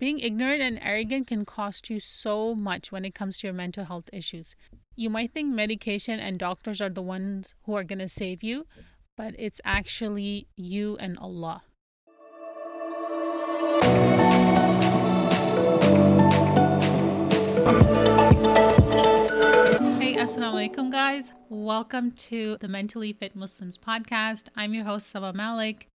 Being ignorant and arrogant can cost you so much when it comes to your mental health issues. You might think medication and doctors are the ones who are going to save you, but it's actually you and Allah. Hey, guys. Welcome to the Mentally Fit Muslims podcast. I'm your host, Saba Malik.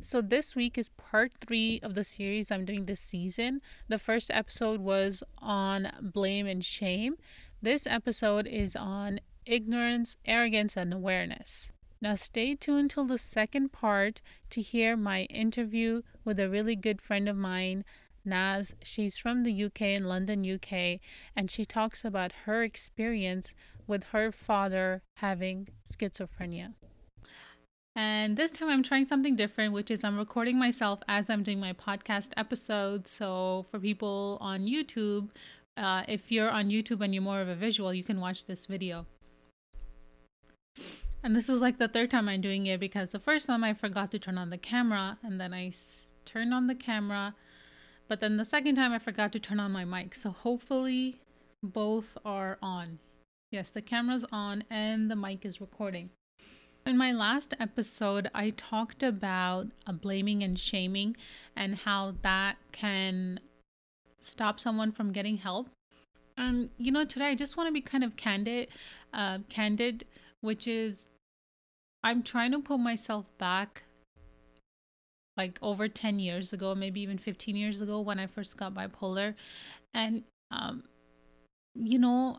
So, this week is part three of the series I'm doing this season. The first episode was on blame and shame. This episode is on ignorance, arrogance, and awareness. Now, stay tuned till the second part to hear my interview with a really good friend of mine, Naz. She's from the UK in London, UK, and she talks about her experience with her father having schizophrenia. And this time I'm trying something different, which is I'm recording myself as I'm doing my podcast episode. So for people on YouTube, uh, if you're on YouTube and you're more of a visual, you can watch this video. And this is like the third time I'm doing it because the first time I forgot to turn on the camera and then I turned on the camera. But then the second time I forgot to turn on my mic. So hopefully both are on. Yes, the camera's on and the mic is recording. In my last episode, I talked about blaming and shaming and how that can stop someone from getting help. And you know, today I just want to be kind of candid, uh, candid, which is I'm trying to put myself back like over 10 years ago, maybe even 15 years ago when I first got bipolar. And, um, you know,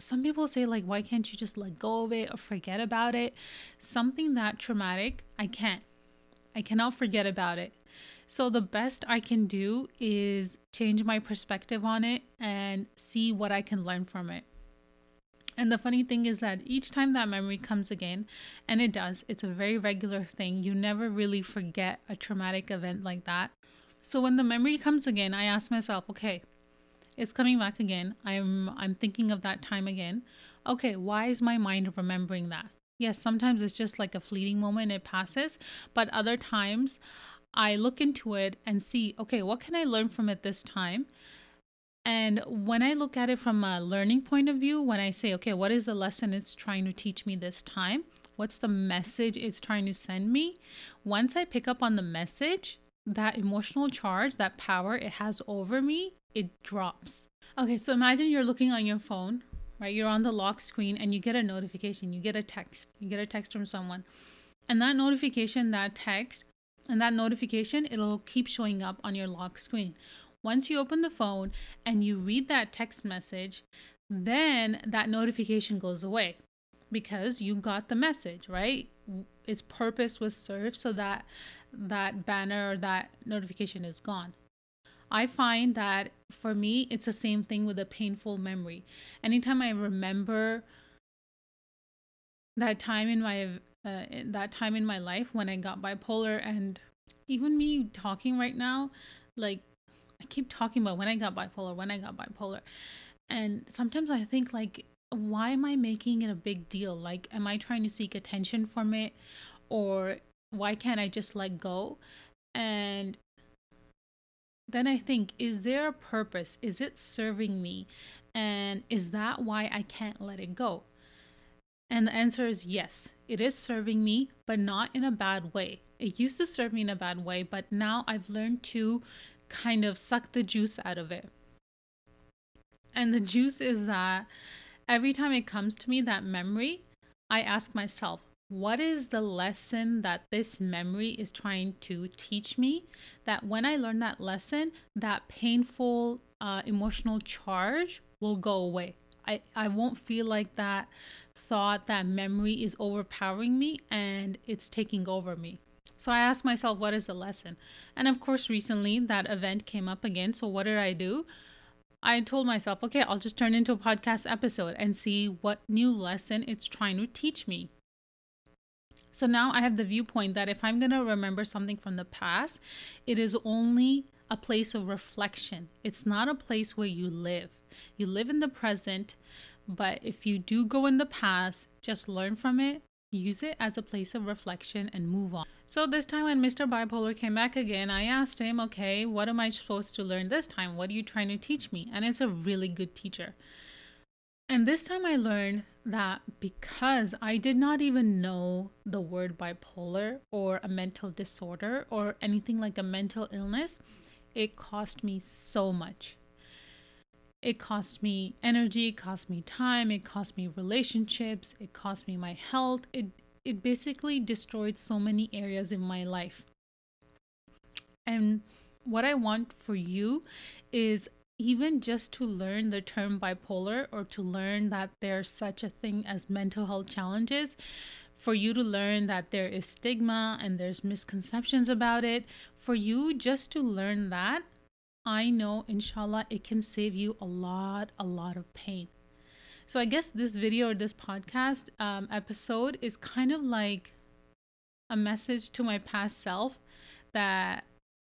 some people say like why can't you just let go of it or forget about it something that traumatic i can't i cannot forget about it so the best i can do is change my perspective on it and see what i can learn from it and the funny thing is that each time that memory comes again, and it does, it's a very regular thing. You never really forget a traumatic event like that. So when the memory comes again, I ask myself, okay, it's coming back again. I'm I'm thinking of that time again. Okay, why is my mind remembering that? Yes, sometimes it's just like a fleeting moment, it passes, but other times I look into it and see, okay, what can I learn from it this time? And when I look at it from a learning point of view, when I say, okay, what is the lesson it's trying to teach me this time? What's the message it's trying to send me? Once I pick up on the message, that emotional charge, that power it has over me, it drops. Okay, so imagine you're looking on your phone, right? You're on the lock screen and you get a notification, you get a text, you get a text from someone. And that notification, that text, and that notification, it'll keep showing up on your lock screen. Once you open the phone and you read that text message, then that notification goes away because you got the message, right? Its purpose was served so that that banner or that notification is gone. I find that for me, it's the same thing with a painful memory. Anytime I remember that time in my uh, that time in my life when I got bipolar, and even me talking right now, like I keep talking about when I got bipolar, when I got bipolar, and sometimes I think like, why am I making it a big deal? Like, am I trying to seek attention from it, or why can't I just let go? And then I think, is there a purpose? Is it serving me? And is that why I can't let it go? And the answer is yes, it is serving me, but not in a bad way. It used to serve me in a bad way, but now I've learned to kind of suck the juice out of it. And the juice is that every time it comes to me, that memory, I ask myself, what is the lesson that this memory is trying to teach me that when i learn that lesson that painful uh, emotional charge will go away? I, I won't feel like that thought that memory is overpowering me and it's taking over me. So i asked myself what is the lesson? And of course recently that event came up again. So what did i do? I told myself, okay, I'll just turn into a podcast episode and see what new lesson it's trying to teach me. So now I have the viewpoint that if I'm going to remember something from the past, it is only a place of reflection. It's not a place where you live. You live in the present, but if you do go in the past, just learn from it, use it as a place of reflection, and move on. So this time when Mr. Bipolar came back again, I asked him, okay, what am I supposed to learn this time? What are you trying to teach me? And it's a really good teacher. And this time I learned that because I did not even know the word bipolar or a mental disorder or anything like a mental illness, it cost me so much. It cost me energy, it cost me time, it cost me relationships, it cost me my health. It it basically destroyed so many areas in my life. And what I want for you is even just to learn the term bipolar or to learn that there's such a thing as mental health challenges, for you to learn that there is stigma and there's misconceptions about it, for you just to learn that, I know inshallah it can save you a lot, a lot of pain. So I guess this video or this podcast um, episode is kind of like a message to my past self that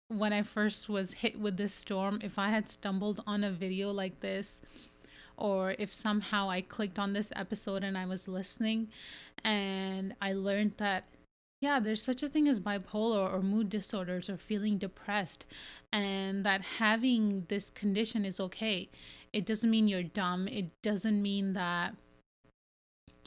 when I first was hit with this storm, if I had stumbled on a video like this, or if somehow I clicked on this episode and I was listening and I learned that, yeah, there's such a thing as bipolar or mood disorders or feeling depressed, and that having this condition is okay. It doesn't mean you're dumb. It doesn't mean that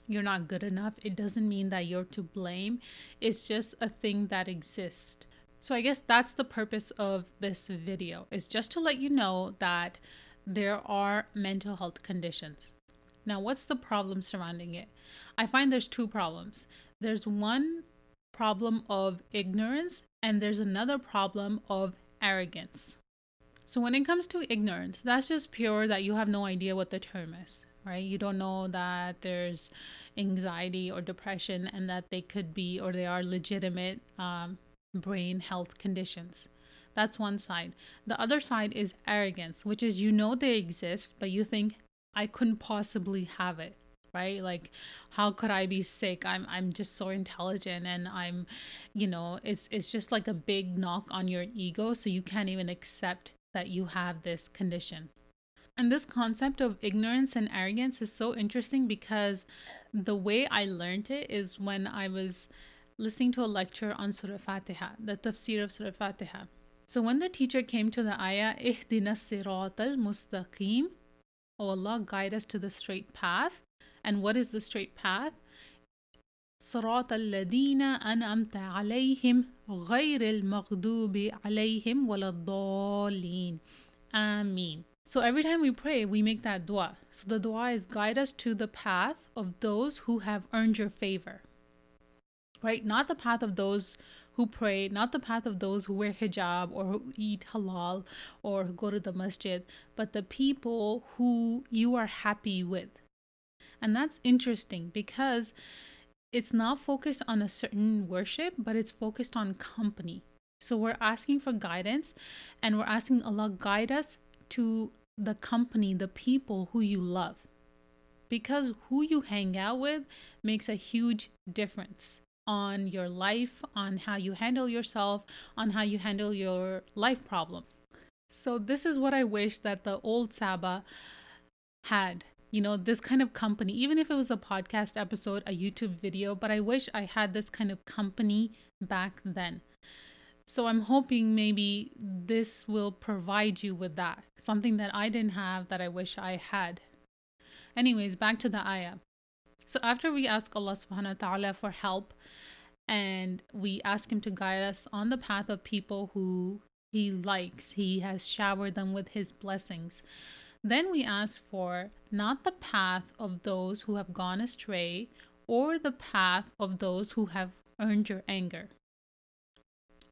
you're not good enough. It doesn't mean that you're to blame. It's just a thing that exists. So I guess that's the purpose of this video is just to let you know that there are mental health conditions. Now, what's the problem surrounding it? I find there's two problems. There's one problem of ignorance and there's another problem of arrogance. So when it comes to ignorance, that's just pure that you have no idea what the term is, right? You don't know that there's anxiety or depression and that they could be or they are legitimate um, brain health conditions. That's one side. The other side is arrogance, which is you know they exist, but you think I couldn't possibly have it, right? Like how could I be sick? I'm I'm just so intelligent and I'm you know, it's it's just like a big knock on your ego so you can't even accept that you have this condition. And this concept of ignorance and arrogance is so interesting because the way I learned it is when I was listening to a lecture on Surah Fatiha, the tafsir of Surah Fatiha. So when the teacher came to the ayah, Ihdina sirat al mustaqim, oh Allah, guide us to the straight path. And what is the straight path? صراط الذين أنعمت عليهم غير المغضوب عليهم ولا الضالين Ameen. So every time we pray, we make that dua. So the dua is guide us to the path of those who have earned your favor. Right? Not the path of those who pray, not the path of those who wear hijab or who eat halal or go to the masjid, but the people who you are happy with. And that's interesting because it's not focused on a certain worship, but it's focused on company. So we're asking for guidance and we're asking Allah guide us to the company, the people who you love. Because who you hang out with makes a huge difference on your life, on how you handle yourself, on how you handle your life problem. So this is what I wish that the old Saba had you know, this kind of company, even if it was a podcast episode, a YouTube video, but I wish I had this kind of company back then. So I'm hoping maybe this will provide you with that. Something that I didn't have that I wish I had. Anyways, back to the ayah. So after we ask Allah subhanahu wa ta'ala for help and we ask him to guide us on the path of people who he likes, he has showered them with his blessings. Then we ask for not the path of those who have gone astray or the path of those who have earned your anger.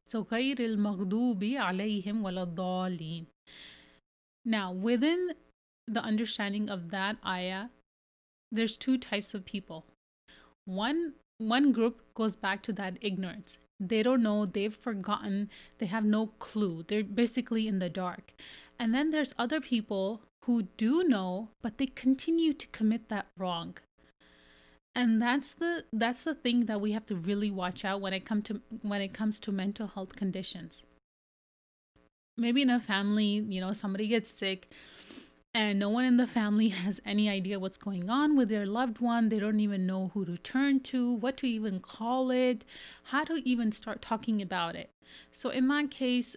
So غير المغضوب عليهم ولا الضالين. Now, within the understanding of that ayah, there's two types of people. One one group goes back to that ignorance. They don't know, they've forgotten, they have no clue. They're basically in the dark. And then there's other people who do know but they continue to commit that wrong and that's the that's the thing that we have to really watch out when it come to when it comes to mental health conditions maybe in a family you know somebody gets sick and no one in the family has any idea what's going on with their loved one. They don't even know who to turn to, what to even call it, how to even start talking about it. So, in that case,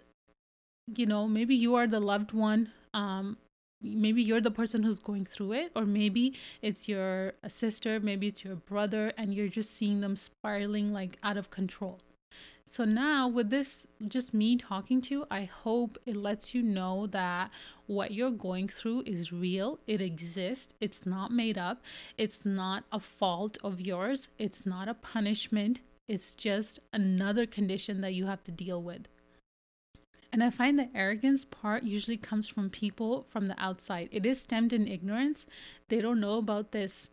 you know, maybe you are the loved one. Um, maybe you're the person who's going through it, or maybe it's your sister, maybe it's your brother, and you're just seeing them spiraling like out of control. So now with this just me talking to you, I hope it lets you know that what you're going through is real. It exists. It's not made up. It's not a fault of yours. It's not a punishment. It's just another condition that you have to deal with. And I find the arrogance part usually comes from people from the outside. It is stemmed in ignorance. They don't know about this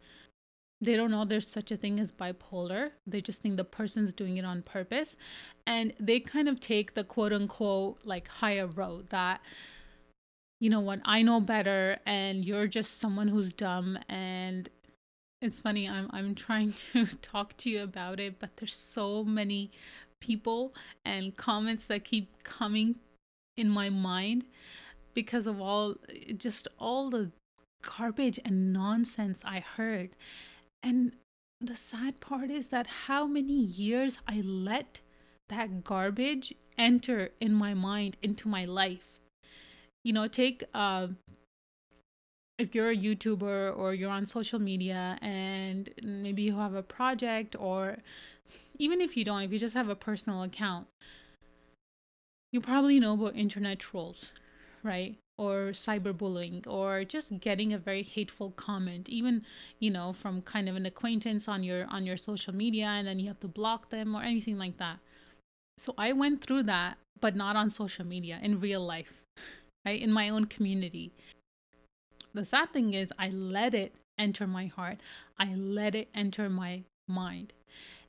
they don't know there's such a thing as bipolar. They just think the person's doing it on purpose. And they kind of take the quote unquote like higher road that, you know what, I know better and you're just someone who's dumb. And it's funny, I'm, I'm trying to talk to you about it, but there's so many people and comments that keep coming in my mind because of all just all the garbage and nonsense I heard. And the sad part is that how many years I let that garbage enter in my mind into my life. You know, take uh, if you're a YouTuber or you're on social media and maybe you have a project, or even if you don't, if you just have a personal account, you probably know about internet trolls, right? Or cyberbullying or just getting a very hateful comment even you know from kind of an acquaintance on your on your social media and then you have to block them or anything like that. So i went through that but not on social media in real life right? In my own community. The sad thing is i let it enter my heart. I let it enter my mind.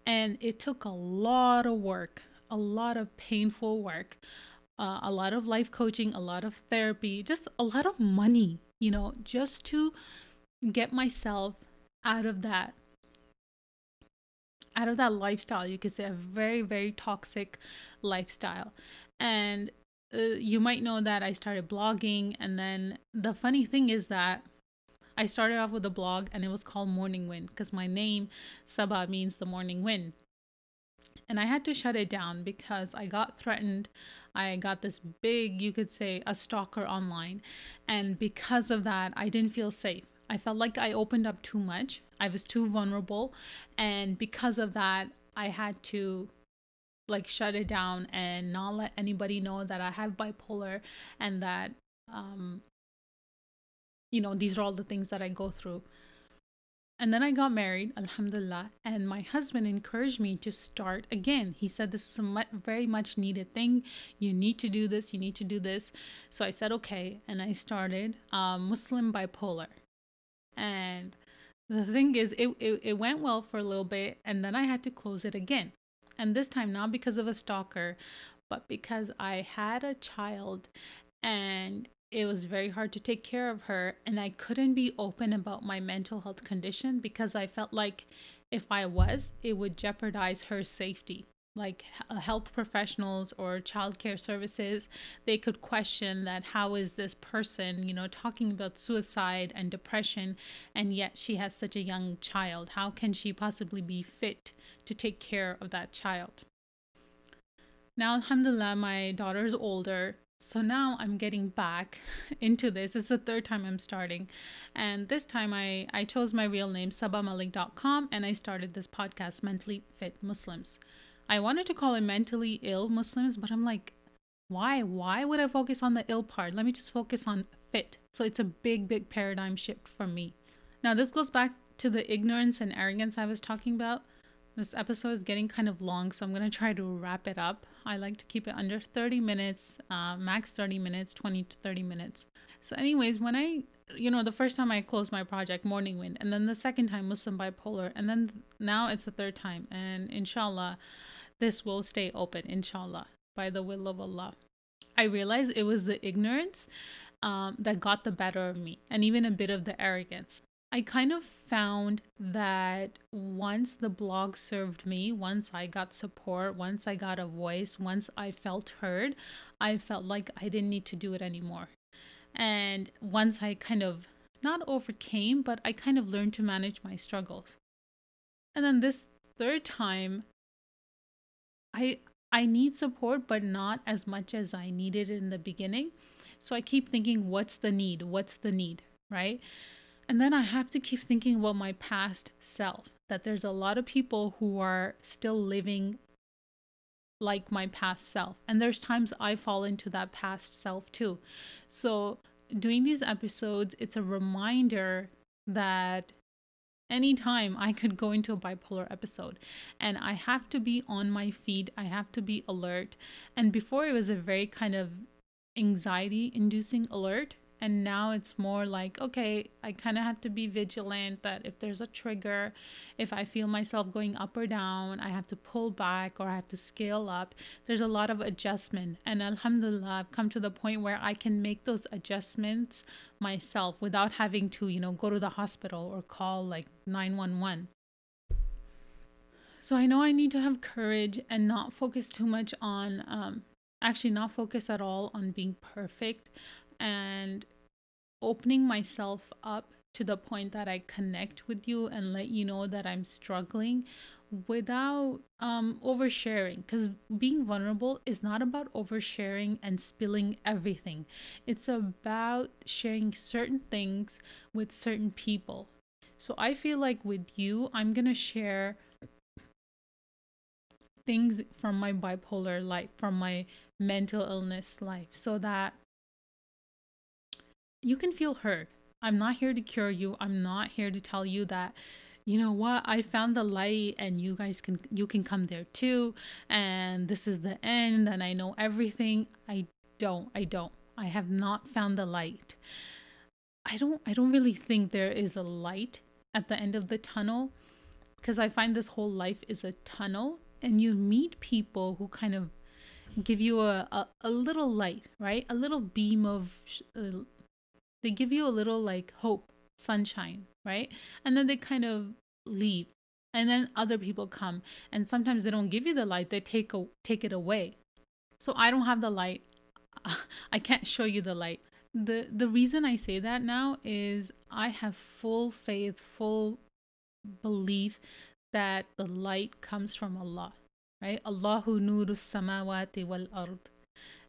And it took a lot of work a lot of painful work uh, a lot of life coaching, a lot of therapy, just a lot of money, you know, just to get myself out of that out of that lifestyle you could say a very very toxic lifestyle. And uh, you might know that i started blogging and then the funny thing is that i started off with a blog and it was called morning wind because my name saba means the morning wind. And i had to shut it down because i got threatened I got this big, you could say, a stalker online. And because of that, I didn't feel safe. I felt like I opened up too much. I was too vulnerable. And because of that, I had to like shut it down and not let anybody know that I have bipolar and that, um, you know, these are all the things that I go through. And then I got married, alhamdulillah, and my husband encouraged me to start again. He said, This is a very much needed thing. You need to do this, you need to do this. So I said, Okay. And I started um, Muslim Bipolar. And the thing is, it, it, it went well for a little bit, and then I had to close it again. And this time, not because of a stalker, but because I had a child and it was very hard to take care of her and I couldn't be open about my mental health condition because I felt like if I was, it would jeopardize her safety. Like uh, health professionals or childcare services, they could question that how is this person, you know, talking about suicide and depression, and yet she has such a young child. How can she possibly be fit to take care of that child? Now, alhamdulillah, my daughter is older so now I'm getting back into this. It's the third time I'm starting. And this time I, I chose my real name, sabamalik.com, and I started this podcast, Mentally Fit Muslims. I wanted to call it Mentally Ill Muslims, but I'm like, why? Why would I focus on the ill part? Let me just focus on fit. So it's a big, big paradigm shift for me. Now, this goes back to the ignorance and arrogance I was talking about. This episode is getting kind of long, so I'm going to try to wrap it up. I like to keep it under 30 minutes, uh, max 30 minutes, 20 to 30 minutes. So, anyways, when I, you know, the first time I closed my project, Morning Wind, and then the second time, Muslim Bipolar, and then now it's the third time. And inshallah, this will stay open, inshallah, by the will of Allah. I realized it was the ignorance um, that got the better of me, and even a bit of the arrogance. I kind of found that once the blog served me, once I got support, once I got a voice, once I felt heard, I felt like I didn't need to do it anymore. And once I kind of not overcame, but I kind of learned to manage my struggles. And then this third time, I I need support, but not as much as I needed in the beginning. So I keep thinking, what's the need? What's the need? Right. And then I have to keep thinking about my past self, that there's a lot of people who are still living like my past self. And there's times I fall into that past self too. So doing these episodes, it's a reminder that anytime I could go into a bipolar episode and I have to be on my feet, I have to be alert. And before it was a very kind of anxiety inducing alert and now it's more like okay i kind of have to be vigilant that if there's a trigger if i feel myself going up or down i have to pull back or i have to scale up. There's a lot of adjustment and alhamdulillah i've come to the point where i can make those adjustments myself without having to you know go to the hospital or call like 911 so i know i need to have courage and not focus too much on um, actually not focus at all on being perfect and opening myself up to the point that I connect with you and let you know that I'm struggling without um oversharing. Because being vulnerable is not about oversharing and spilling everything. It's about sharing certain things with certain people. So i feel like with you i'm going to share things from my bipolar life from my mental illness life so that you can feel hurt. I'm not here to cure you. I'm not here to tell you that you know what? I found the light and you guys can you can come there too. And this is the end and i know everything. I don't i don't. I have not found the light. I don't i don't really think there is a light at the end of the tunnel because i find this whole life is a tunnel and you meet people who kind of give you a, a, a little light right? A little beam of uh, they give you a little like hope, sunshine, right? And then they kind of leave. And then other people come and sometimes they don't give you the light, they take a, take it away. So I don't have the light. I can't show you the light. The the reason I say that now is I have full faith, full belief that the light comes from Allah, right? Allahu nuru samawati wal ard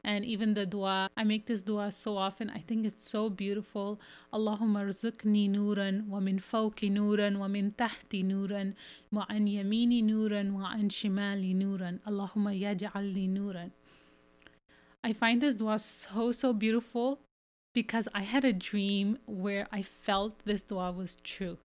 and even the dua. I make this dua so often. I think it's so beautiful. Allahumma rizqni nuran wa min fawqi nuran wa min tahti nuran wa an yamini nuran wa an shimali nuran. Allahumma yaj'alni nuran. I find this dua so so beautiful because i had a dream where i felt this dua was true.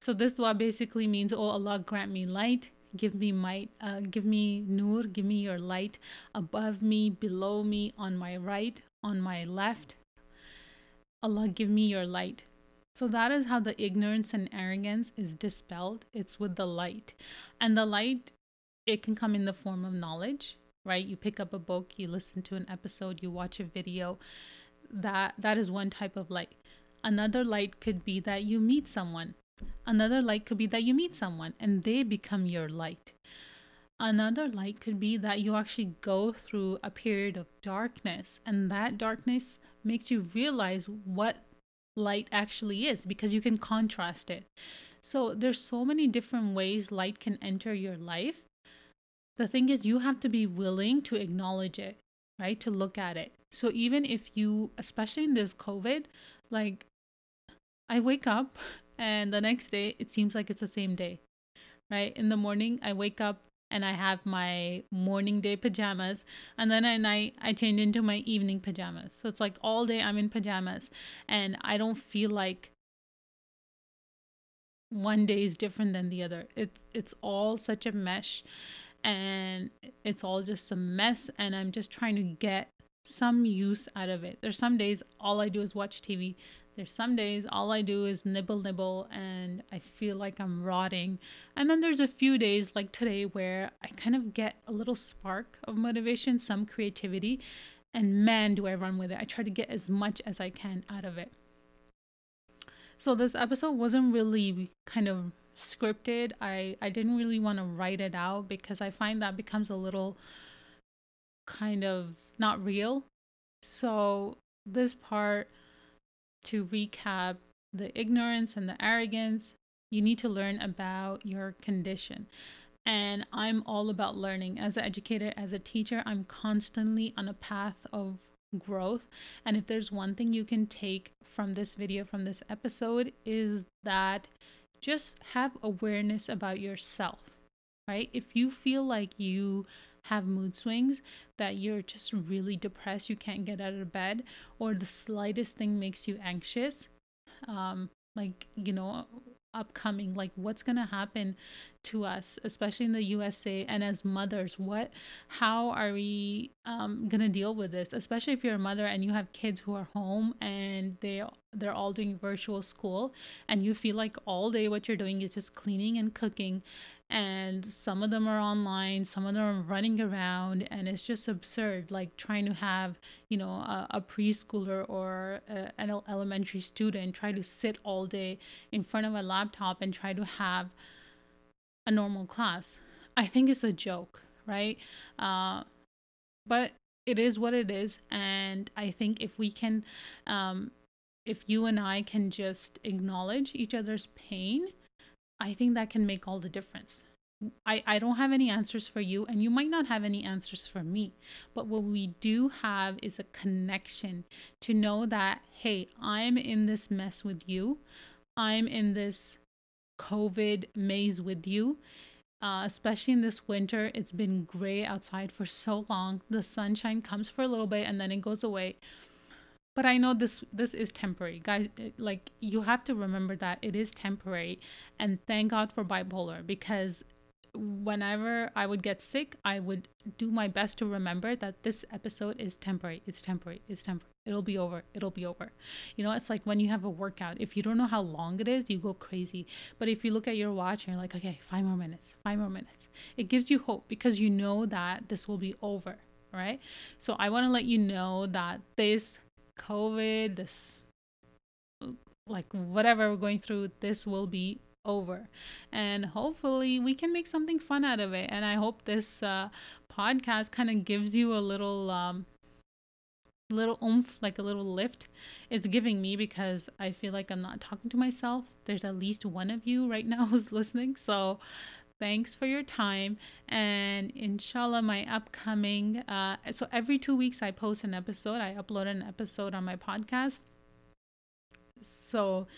So this dua basically means oh allah grant me light give me might uh, give me nur give me your light above me below me on my right on my left. Allah give me your light. So that is how the ignorance and arrogance is dispelled. It's with the light. And the light it can come in the form of knowledge right? You pick up a book you listen to an episode you watch a video. That that is one type of light. Another light could be that you meet someone Another light could be that you meet someone and they become your light. Another light could be that you actually go through a period of darkness and that darkness makes you realize what light actually is because you can contrast it. So there's so many different ways light can enter your life. The thing is you have to be willing to acknowledge it, right? To look at it. So even if you especially in this COVID, like I wake up and the next day it seems like it's the same day right? In the morning i wake up and i have my morning day pajamas and then at night i change into my evening pajamas. So it's like all day i'm in pajamas and i don't feel like one day is different than the other. It's it's all such a mesh and it's all just a mess and i'm just trying to get some use out of it. There's some days all i do is watch tv there's some days all I do is nibble, nibble, and I feel like I'm rotting. And then there's a few days like today where I kind of get a little spark of motivation, some creativity, and man, do I run with it. I try to get as much as I can out of it. So this episode wasn't really kind of scripted. I, I didn't really want to write it out because I find that becomes a little kind of not real. So this part to recap the ignorance and the arrogance. You need to learn about your condition. And I'm all about learning. As an educator, as a teacher, I'm constantly on a path of growth. And if there's one thing you can take from this video, from this episode, is that just have awareness about yourself, right? If you feel like you have mood swings, that you're just really depressed, you can't get out of bed, or the slightest thing makes you anxious, um, like, you know, upcoming like what's going to happen to us especially in the USA and as mothers what how are we um, going to deal with this? Especially if you're a mother and you have kids who are home and they they're all doing virtual school and you feel like all day what you're doing is just cleaning and cooking and some of them are online some of them are running around and it's just absurd like trying to have you know a, a preschooler or a, an elementary student try to sit all day in front of a laptop and try to have a normal class. I think it's a joke right? Uh, but it is what it is and i think if we can um, if you and i can just acknowledge each other's pain I think that can make all the difference. I, I don't have any answers for you, and you might not have any answers for me. But what we do have is a connection to know that, hey, I'm in this mess with you. I'm in this COVID maze with you. Uh, especially in this winter, it's been gray outside for so long. The sunshine comes for a little bit and then it goes away but i know this this is temporary. Guys eh, like you have to remember that it is temporary and thank god for bipolar because whenever i would get sick i would do my best to remember that this episode is temporary it's temporary it's temporary. It'll be over it'll be over. You know it's like when you have a workout. If you don't know how long it is you go crazy. But if you look at your watch and you're like okay five more minutes five more minutes. It gives you hope because you know that this will be over right? So i want to let you know that this COVID, this like whatever we're going through, this will be over. And hopefully we can make something fun out of it. And I hope this uh, podcast kind of gives you a little um, little oomph, like a little lift. It's giving me because I feel like I'm not talking to myself. There's at least one of you right now who's listening. So thanks for your time and inshallah my upcoming uh, so every two weeks i post an episode i upload an episode on my podcast. So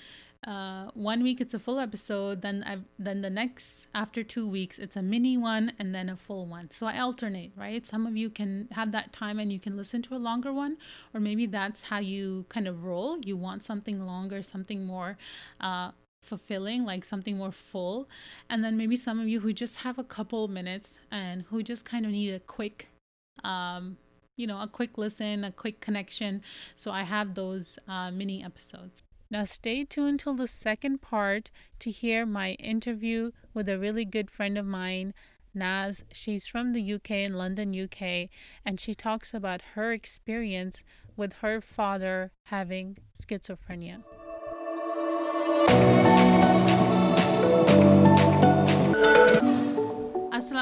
uh, one week it's a full episode then i then the next after two weeks it's a mini one and then a full one. So i alternate right? Some of you can have that time and you can listen to a longer one or maybe that's how you kind of roll. You want something longer something more uh, fulfilling, like something more full. And then maybe some of you who just have a couple minutes and who just kind of need a quick, um, you know, a quick listen, a quick connection. So I have those uh, mini episodes. Now, stay tuned till the second part to hear my interview with a really good friend of mine, Naz. She's from the UK in London, UK, and she talks about her experience with her father having schizophrenia.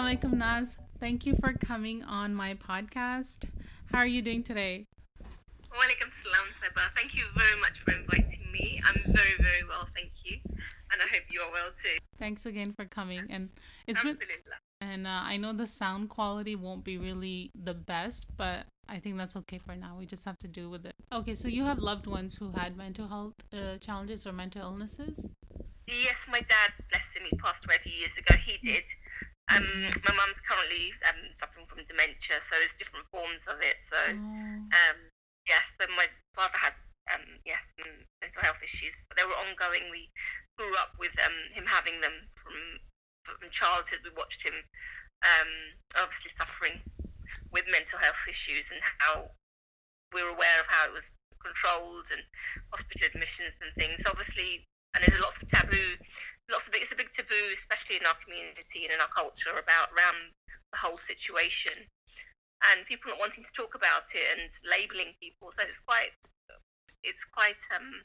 Assalamu alaikum, Naz. Thank you for coming on my podcast. How are you doing today? Walaikum salam, Saba. Thank you very much for inviting me. I'm very, very well, thank you. And I hope you are well too. Thanks again for coming. And it's been, and uh, I know the sound quality won't be really the best, but I think that's okay for now. We just have to do with it. Okay, so you have loved ones who had mental health uh, challenges or mental illnesses? Yes, my dad, bless him, he passed away a few years ago. He did. Um, my mum's currently um, suffering from dementia, so there's different forms of it. So, oh. um, yes, so my father had um, yes, mental health issues, but they were ongoing. We grew up with um, him having them from from childhood. We watched him um, obviously suffering with mental health issues and how we were aware of how it was controlled and hospital admissions and things. Obviously, and there's lots of taboo, lots of it's a big taboo, especially in our community and in our culture about around the whole situation, and people not wanting to talk about it and labeling people. So it's quite, it's quite, um,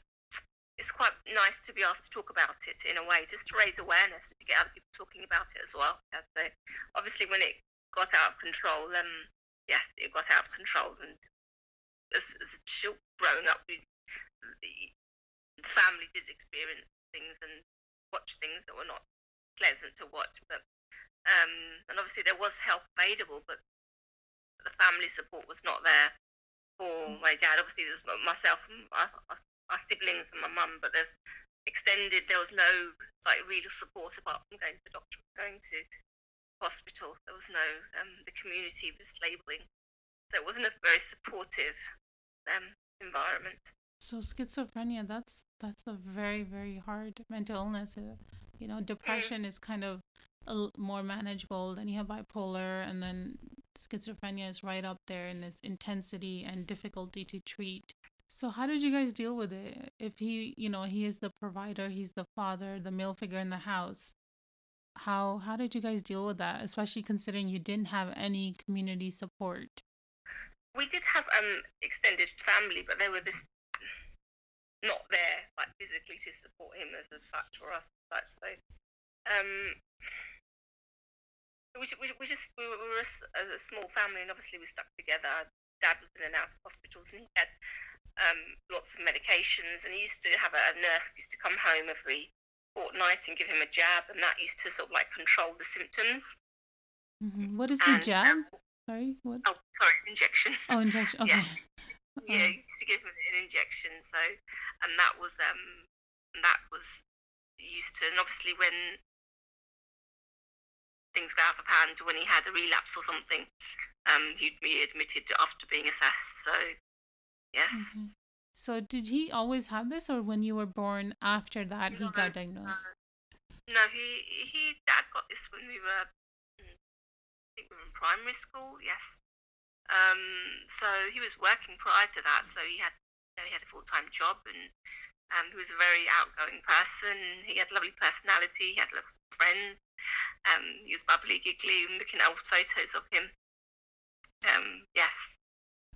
it's quite nice to be asked to talk about it in a way, just to raise awareness and to get other people talking about it as well. Obviously, when it got out of control, um, yes, it got out of control, and as, as a growing up, family did experience things and watch things that were not pleasant to watch. But um, and obviously there was help available, but the family support was not there for mm. my dad. Obviously, there's myself and my, my siblings and my mum, but there's extended. There was no like real support apart from going to the doctor, going to hospital. There was no. Um, the community was labeling, so it wasn't a very supportive um, environment. So schizophrenia, that's that's a very very hard mental illness. Uh, you know, mm. depression is kind of a, more manageable. Then you have bipolar, and then schizophrenia is right up there in its intensity and difficulty to treat. So how did you guys deal with it? If he, you know, he is the provider, he's the father, the male figure in the house. How how did you guys deal with that, especially considering you didn't have any community support? We did have um extended family, but they were just not there, like physically to support him as, as such or us as such. So um we, we, we just we were, we were a, a, small family, and obviously we stuck together. Dad was in and out of hospitals, and he had um, lots of medications, and he used to have a, a nurse used to come home every fortnight and give him a jab, and that used to sort of like control the symptoms. Mm-hmm. What is the jab? Um, sorry, what? Oh, sorry, injection. Oh, injection. Okay. yeah. Yeah, he used to give him an injection. So, and that was um, that was used to, and obviously when things got out of hand, when he had a relapse or something, um, he'd be admitted after being assessed. So Yes. Mm-hmm. So did he always have this, or when you were born after that he got diagnosed? No, no, he he dad got this when we were, mm, I think we were in primary school. Yes. Um. So he was working prior to that, so he had you know, he had a full time job and. Um, he was a very outgoing person. He had a lovely personality. He had lots of friends. Um, he was bubbly, giggly. looking at old photos of him. Um, yes,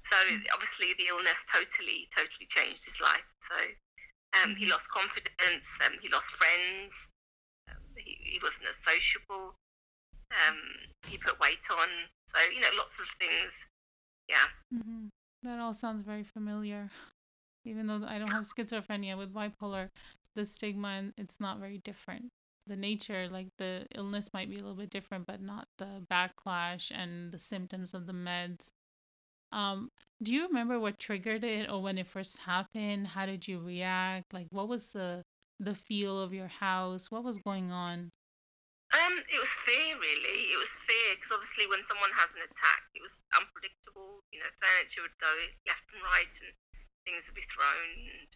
so mm. obviously the illness totally, totally changed his life. So um, he mm-hmm. lost confidence, um, he lost friends, um, he, he, wasn't as sociable, um, he put weight on. So, you know, lots of things. Yeah. Mm-hmm. That all sounds very familiar. Even though I don't have schizophrenia with bipolar, the stigma, and it's not very different. The nature, like the illness might be a little bit different, but not the backlash and the symptoms of the meds um, do you remember what triggered it or when it first happened? How did you react? Like, what was the the feel of your house? What was going on? Um, it was fear, really. It was fear because obviously, when someone has an attack, it was unpredictable. You know, furniture would go left and right, and things would be thrown, and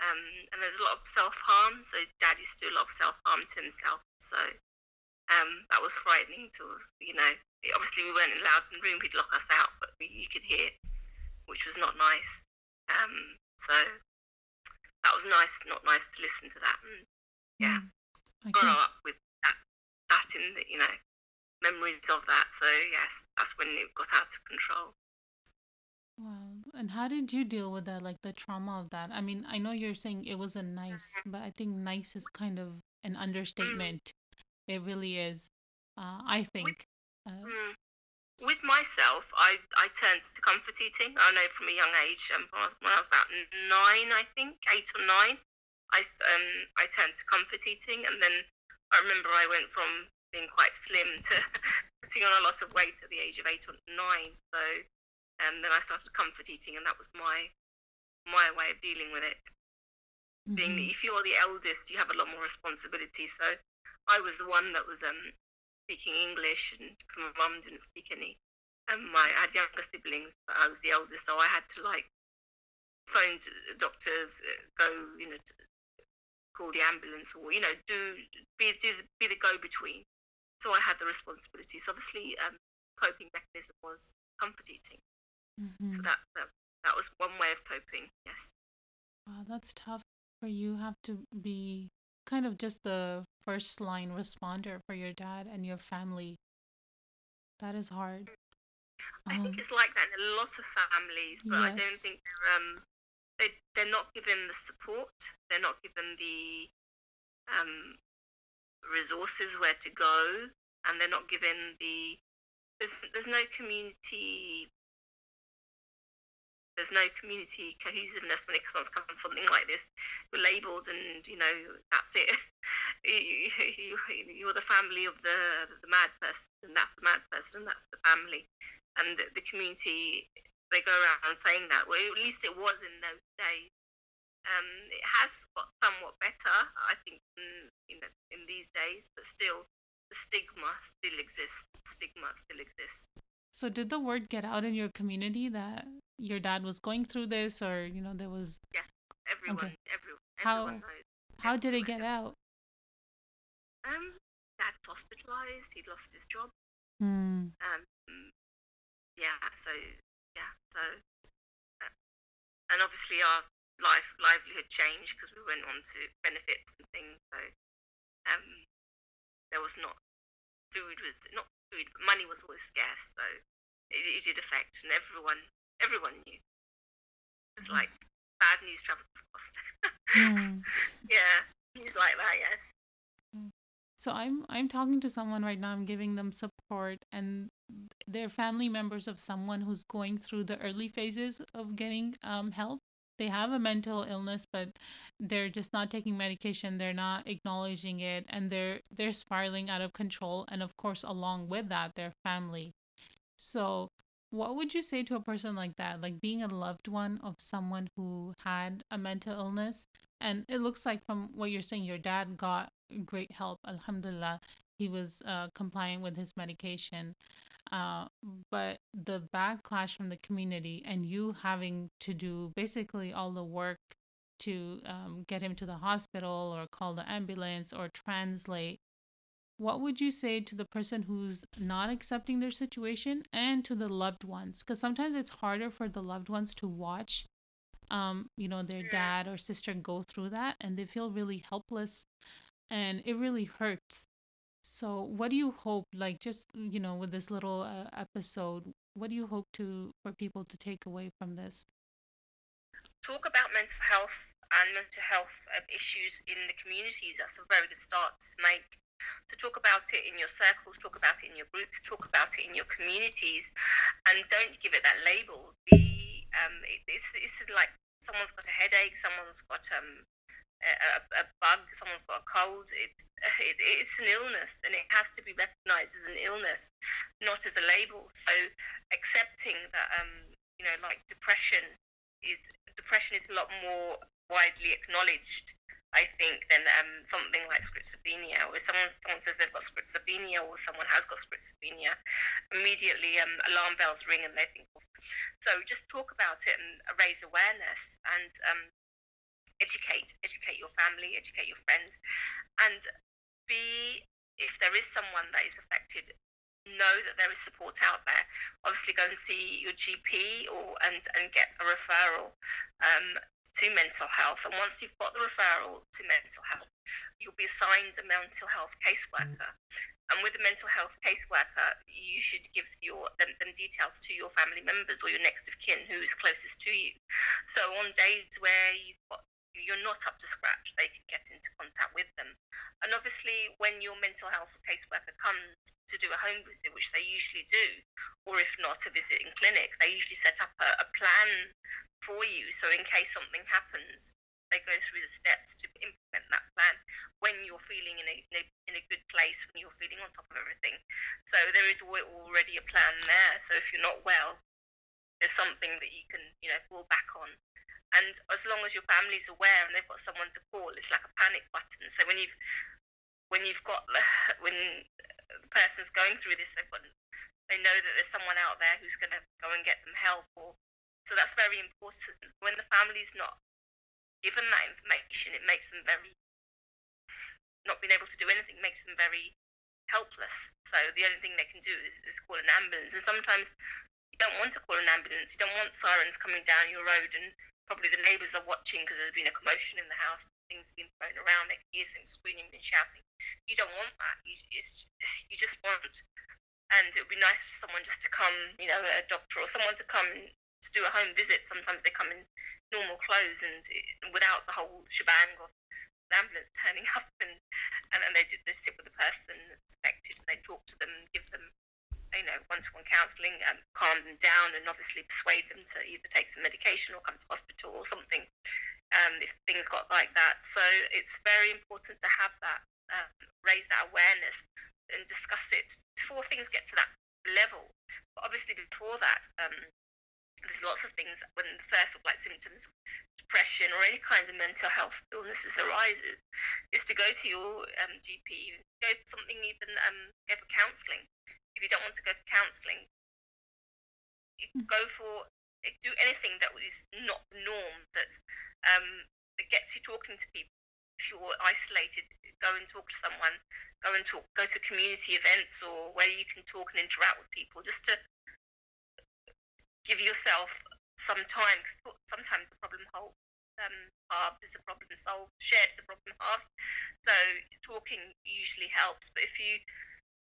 um, and there's a lot of self harm. So, Dad used to do a lot of self harm to himself. So, um, that was frightening to you know obviously we weren't allowed in the room. He'd lock us out, but we, you could hear, which was not nice. Um, so that was nice, not nice to listen to that. And yeah, mm, grow up with in the, you know, memories of that. So yes, that's when it got out of control. Wow. And how did you deal with that, like the trauma of that? I mean, I know you're saying it was a nice, mm-hmm. but I think nice is kind of an mm. understatement. Mm. It really is. Uh, I think. Uh, mm. With myself, I, I turned to comfort eating. I know from a young age, um, when I was about nine, I think, eight or nine, I, um, I turned to comfort eating. And then I remember I went from being quite slim to putting on a lot of weight at the age of eight or nine. So um, then I started comfort eating, and that was my my way of dealing with it. Mm-hmm. Being if you're the eldest, you have a lot more responsibility. So I was the one that was um, speaking English, and my mum didn't speak any. And my I had younger siblings, but I was the eldest, so I had to like phone doctors, uh, go, you know, call the ambulance, or you know, do be do the, be the go between. So I had the responsibilities. Obviously, um, coping mechanism was comfort eating. Mm-hmm. So that, that that was one way of coping. Yes. Wow, that's tough for you. Have to be kind of just the first line responder for your dad and your family. That is hard. I um, think it's like that in a lot of families, but yes. I don't think they're um they they're not given the support. They're not given the um resources where to go, and they're not given the there's there's no community there's no community cohesiveness when it comes to something like this. You're labelled, and you know that's it. you, you, are the family of the the mad person, and that's the mad person, and that's the family, and the, the community. They go around saying that. Well, at least it was in those days. Um, it has got somewhat better, I think, in, you know, in these days, but still, the stigma still exists. Stigma still exists. So did the word get out in your community that your dad was going through this, or you know there was? Yes, everyone, okay. everyone, how, knows. How did it get out? Um, dad hospitalized. He lost his job. Hmm. Um, yeah. So yeah. So, uh, and obviously our life livelihood changed because we went on to benefits and things. So, um, there was not food was not food, but money was always scarce, so it, it did affect, and everyone everyone knew. It's mm. like bad news travels fast. mm. Yeah, news like that, yes. Mm. So I'm I'm talking to someone right now. I'm giving them support, and they're family members of someone who's going through the early phases of getting um, help they have a mental illness but they're just not taking medication they're not acknowledging it and they're they're spiraling out of control and of course along with that their family. So what would you say to a person like that? Like being a loved one of someone who had a mental illness and it looks like from what you're saying your dad got great help alhamdulillah he was uh, compliant with his medication uh, but the backlash from the community and you having to do basically all the work to um, get him to the hospital or call the ambulance or translate what would you say to the person who's not accepting their situation and to the loved ones? Because sometimes it's harder for the loved ones to watch um, you know their dad or sister go through that and they feel really helpless and it really hurts so, what do you hope, like, just you know, with this little uh, episode, what do you hope to for people to take away from this? Talk about mental health and mental health uh, issues in the communities. That's a very good start to make. To talk about it in your circles, talk about it in your groups, talk about it in your communities, and don't give it that label. Be um, it, it's, it's like someone's got a headache, someone's got um, a, a, bug, someone's got a cold. It's it, it's an illness, and it has to be recognised as an illness, not as a label. So accepting that, um, you know, like depression is depression is a lot more widely acknowledged. I think than um, something like schizophrenia, where someone someone says they've got schizophrenia or someone has got schizophrenia, immediately um, alarm bells ring and they think. So just talk about it and raise awareness and um, educate, educate your family, educate your friends, and be if there is someone that is affected, know that there is support out there. Obviously, go and see your GP or and and get a referral um, to mental health. And once you've got the referral to mental health, you'll be assigned a mental health caseworker. And with a mental health caseworker, you should give your them, them details to your family members or your next of kin who is closest to you. So on days where you've got you're not up to scratch, they can get into contact with them. And obviously, when your mental health caseworker comes to do a home visit, which they usually do, or if not a visit in clinic, they usually set up a, a plan for you. So, in case something happens, they go through the steps to implement that plan when you're feeling in a, in a, in a good place, when you're feeling on top of everything. So, there is already a plan there. So, if you're not well, there's something that you can, you know, fall back on and as long as your family's aware and they've got someone to call, it's like a panic button. So when you've when you've got when the person's going through this, they've got they know that there's someone out there who's going to go and get them help. Or so that's very important. When the family's not given that information, it makes them very not being able to do anything makes them very helpless. So the only thing they can do is, is call an ambulance. And sometimes don't want to call an ambulance. You don't want sirens coming down your road and probably the neighbours are watching because there's been a commotion in the house, things being thrown around, they hear some screaming and shouting. You don't want that. You, you just want, and it would be nice for someone just to come, you know, a doctor or someone to come to do a home visit. Sometimes they come in normal clothes and without the whole shebang of an ambulance turning up and and, and they they sit with the person affected and they talk to them, give them you know, one-to-one counselling, um, calm them down, and obviously persuade them to either take some medication or come to hospital or something um, if things got like that. So it's very important to have that, uh, raise that awareness and discuss it before things get to that level. But obviously, before that, um, there's lots of things when the first of like symptoms of depression or any kind of mental health illnesses arises is to go to your um, GP, go for something even um, go for counselling. If you don't want to go for counselling, hmm. go for do anything that is not the norm that um, that gets you talking to people. If you're isolated, go and talk to someone. Go and talk. Go to community events or where you can talk and interact with people, just to give yourself some time. Sometimes the problem whole um, halved is a problem solved. Shared is a problem halved. So talking usually helps. But if you,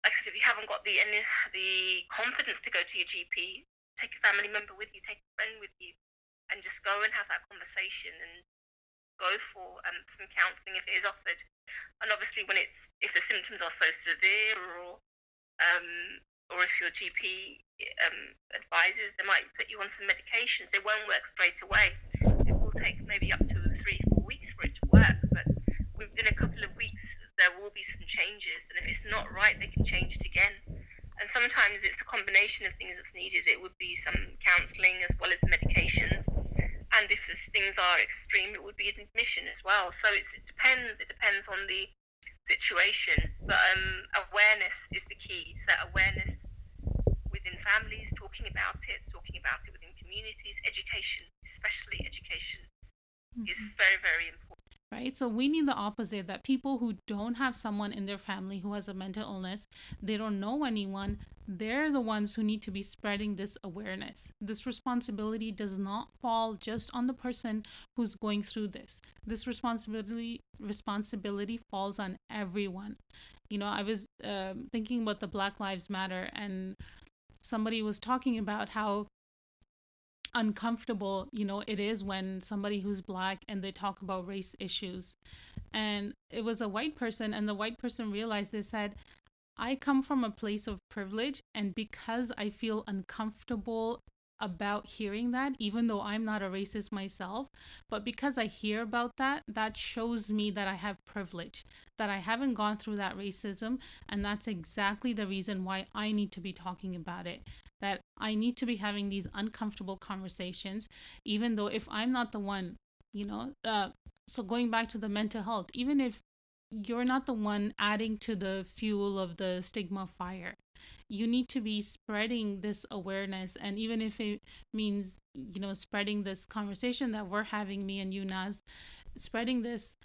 like I said, if you haven't got the any, the confidence to go to your GP, take a family member with you, take a friend with you, and just go and have that conversation and go for um, some counselling if it is offered. And obviously, when it's if the symptoms are so severe or um, or if your GP um, advises, they might put you on some medications. They won't work straight away. It will take maybe up to three, four weeks for it to work. But within a couple of weeks, there will be some changes. And if it's not right, they can change it again. And sometimes it's a combination of things that's needed. It would be some counselling as well as medications and if things are extreme, it would be admission as well. So it depends. It depends on the situation, but um, awareness is the key. So awareness within families, talking about it, talking about it within communities, education, especially education, mm-hmm. is very very important right? So we need the opposite that people who don't have someone in their family who has a mental illness, they don't know anyone, they're the ones who need to be spreading this awareness. This responsibility does not fall just on the person who's going through this. This responsibility responsibility falls on everyone. You know, I was uh, thinking about the Black Lives Matter, and somebody was talking about how uncomfortable you know it is when somebody who's black and they talk about race issues and it was a white person and the white person realized they said I come from a place of privilege, and because I feel uncomfortable about hearing that, even though I'm not a racist myself, but because I hear about that, that shows me that I have privilege, that I haven't gone through that racism. And that's exactly the reason why I need to be talking about it. That I need to be having these uncomfortable conversations, even though if I'm not the one, you know, uh, so going back to the mental health, even if you're not the one adding to the fuel of the stigma fire. You need to be spreading this awareness. And even if it means, you know, spreading this conversation that we're having, me and you, Naz, spreading this,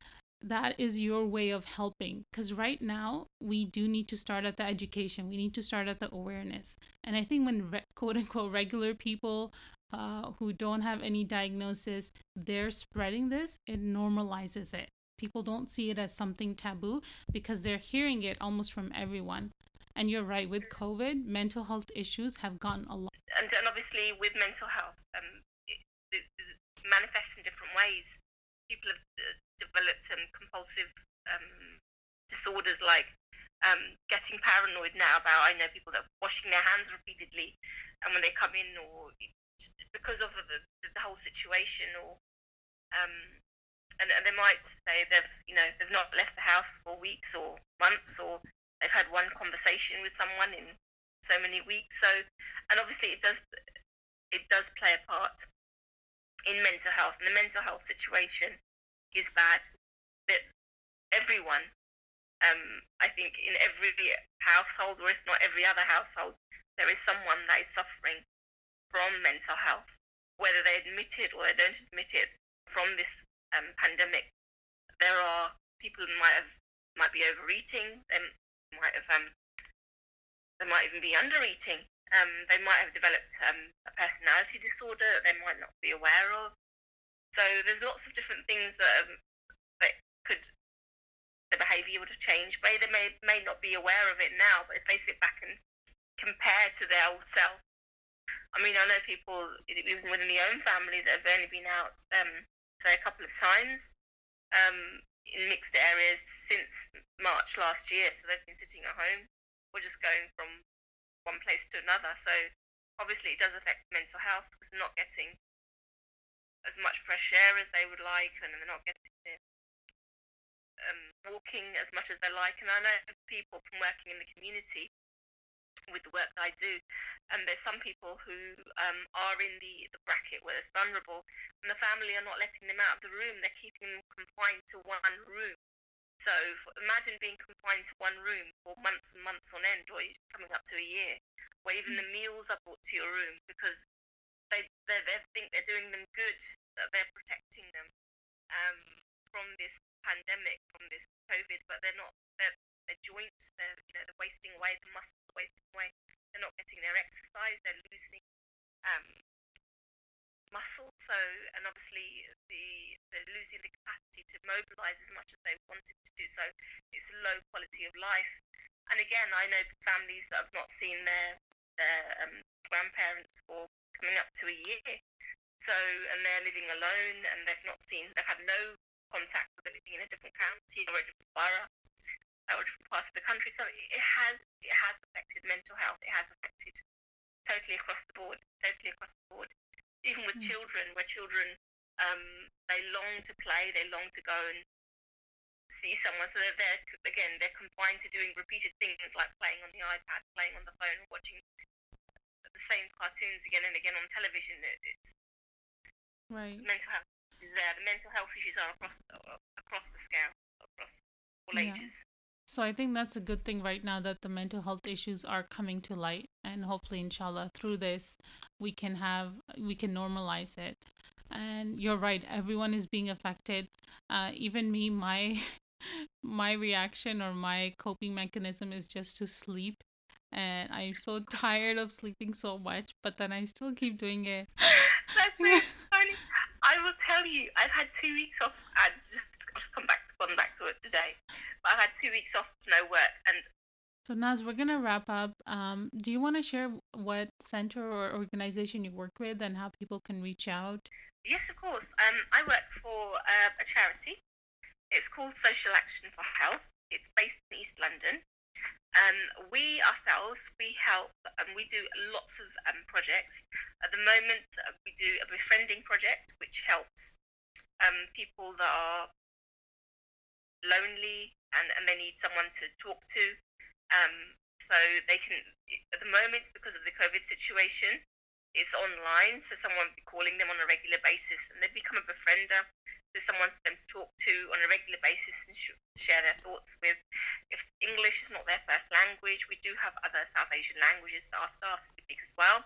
that is your way of helping. Because right now, we do need to start at the education, we need to start at the awareness. And I think when re- quote unquote regular people uh, who don't have any diagnosis, they're spreading this, it normalizes it. People don't see it as something taboo because they're hearing it almost from everyone. And you're right, with COVID, mental health issues have gotten a lot. And, and obviously, with mental health, um, it, it, it manifests in different ways. People have uh, developed um, compulsive um, disorders like um, getting paranoid now about, I know people that are washing their hands repeatedly and when they come in or because of the, the, the whole situation or um, and, and they might say they've you know they've not left the house for weeks or months or they've had one conversation with someone in so many weeks. So and obviously it does it does play a part in mental health. And the mental health situation is bad. That everyone um, I think in every household or if not every other household there is someone that is suffering from mental health whether they admit it or they don't admit it from this um, pandemic, there are people who might have might be overeating. They might have um, they might even be undereating. Um, they might have developed um, a personality disorder that they might not be aware of. So there's lots of different things that um, that could the behaviour would have changed. But they may may not be aware of it now. But if they sit back and compare to their old self, I mean, I know people even within the own family that have only been out um, say a couple of times um, in mixed areas since March last year. So they've been sitting at home. We're just going from one place to another. So obviously it does affect mental health because they're not getting as much fresh air as they would like, and they're not getting um, walking as much as they like. And I know people from working in the community with the work that I do, and there's some people who um, are in the, the bracket where it's vulnerable, and the family are not letting them out of the room. They're keeping them confined to one room. So imagine being confined to one room for months and months on end, or coming up to a year, where even the meals are brought to your room because they they, they think they're doing them good, that they're protecting them um, from this pandemic, from this COVID, but they're not. Their joints, they're you know they're wasting away, the muscles are wasting away. They're not getting their exercise. They're losing um, muscle. So and obviously the they're losing the capacity to mobilise as much as they wanted to do. So it's low quality of life. And again, I know families that have not seen their their um, grandparents for coming up to a year. So and they're living alone and they've not seen they've had no contact with living in a different county or a different borough parts of the country. So it has it has affected mental health. It has affected totally across the board, totally across the board. Even with mm. children, where children um, they long to play, they long to go and see someone. So they're, they're again they're confined to doing repeated things like playing on the iPad, playing on the phone, watching the same cartoons again and again on television. It, it's right. Mental health is there. The mental health issues are across across the scale, across all yeah. ages. So I think that's a good thing right now that the mental health issues are coming to light and hopefully inshallah through this we can have we can normalize it. And you're right, everyone is being affected. Uh, even me, my my reaction or my coping mechanism is just to sleep and I'm so tired of sleeping so much, but then I still keep doing it. That's so funny. I will tell you, I've had two weeks off and just, just come back gone back to it today. But I've had two weeks off, no work, and so Naz, we're gonna wrap up. Um, do you want to share what center or organization you work with and how people can reach out? Yes, of course. Um, I work for uh, a charity. It's called Social Action for Health. It's based in East London. Um, we ourselves, we help and we do lots of um, projects. At the moment, uh, we do a befriending project, which helps um, people that are lonely and, and they need someone to talk to. Um, so they can, at the moment, because of the COVID situation, it's online. So someone be calling them on a regular basis and they become a befriender. There's someone for them to talk to on a regular basis and sh- share their thoughts with. If English is not their first language, we do have other South Asian languages that our staff speak as well.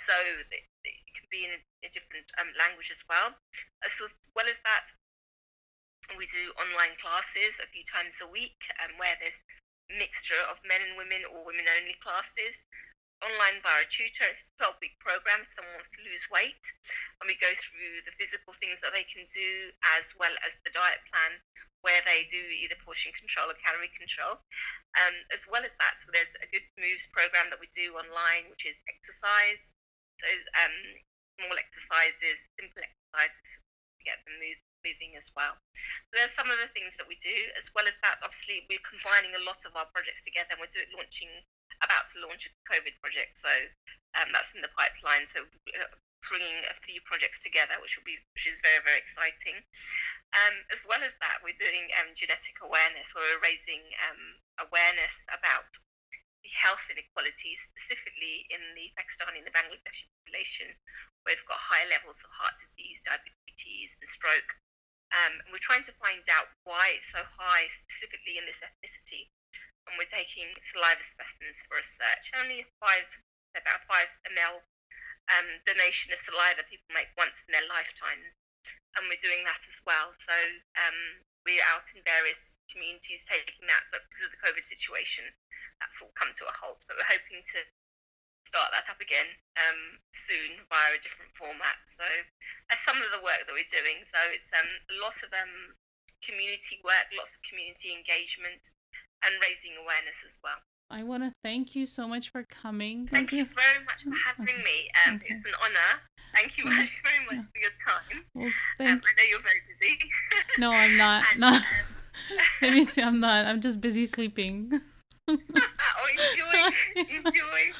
So it can be in a, a different um, language as well. As well as that, we do online classes a few times a week um, where there's mixture of men and women or women only classes. Online via a tutor, it's a 12 week program if someone wants to lose weight. And we go through the physical things that they can do as well as the diet plan where they do either portion control or calorie control. Um, as well as that, so there's a good moves program that we do online, which is exercise. So um, small exercises, simple exercises to get them move, moving as well. There's some of the things that we do. As well as that, obviously, we're combining a lot of our projects together. And we're doing, launching, about to launch a COVID project. So um, that's in the pipeline. So uh, bringing a few projects together, which will be, which is very, very exciting. Um, as well as that, we're doing um, genetic awareness, where we're raising um, awareness about the health inequalities, specifically in the Pakistani and the Bangladeshi population, where we've got high levels of heart disease, diabetes, and stroke. Um, we're trying to find out why it's so high, specifically in this ethnicity. And we're taking saliva specimens for research. Only five, about five ml um, donation of saliva people make once in their lifetimes, and we're doing that as well. So um, we're out in various communities taking that, but because of the COVID situation, that's all come to a halt. But we're hoping to start that up again um, soon via a different format. So that's some of the work that we're doing. So it's um, lots of um, community work, lots of community engagement, and raising awareness as well. I want to thank you so much for coming. Thank, thank you. you very much for having me. Um, okay. It's an honour. Thank you very, much for your time. Well, um, I know you're very busy. no, I'm not. and, not. Um, Let me see. I'm not. I'm just busy sleeping. oh, enjoy, enjoy.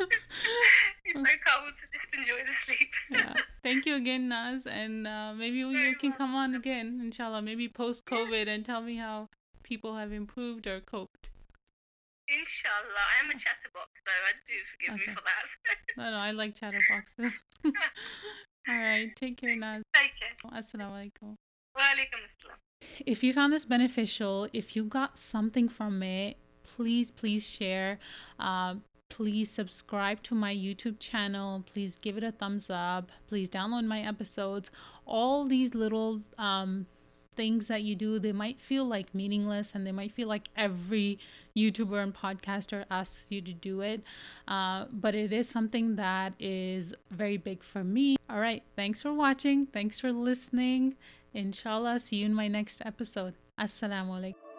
no cows, just enjoy the sleep. yeah. Thank you again, Naz, and uh, maybe you can welcome. come on again, inshallah, maybe post COVID, yeah. and tell me how people have improved or coped. Inshallah, I am a chatterbox, though. I do forgive okay. me for that. no, no, I like chatterboxes. All right, take care, Naz. Take care. Assalamu alaikum. Wa alaikum. If you found this beneficial, if you got something from it, please, please share. Uh, please subscribe to my YouTube channel. Please give it a thumbs up. Please download my episodes. All these little um, things that you do, they might feel like meaningless and they might feel like every YouTuber and podcaster asks you to do it. Uh, but it is something that is very big for me. All right. Thanks for watching. Thanks for listening. Inshallah, see you in my next episode. Assalamu alaikum.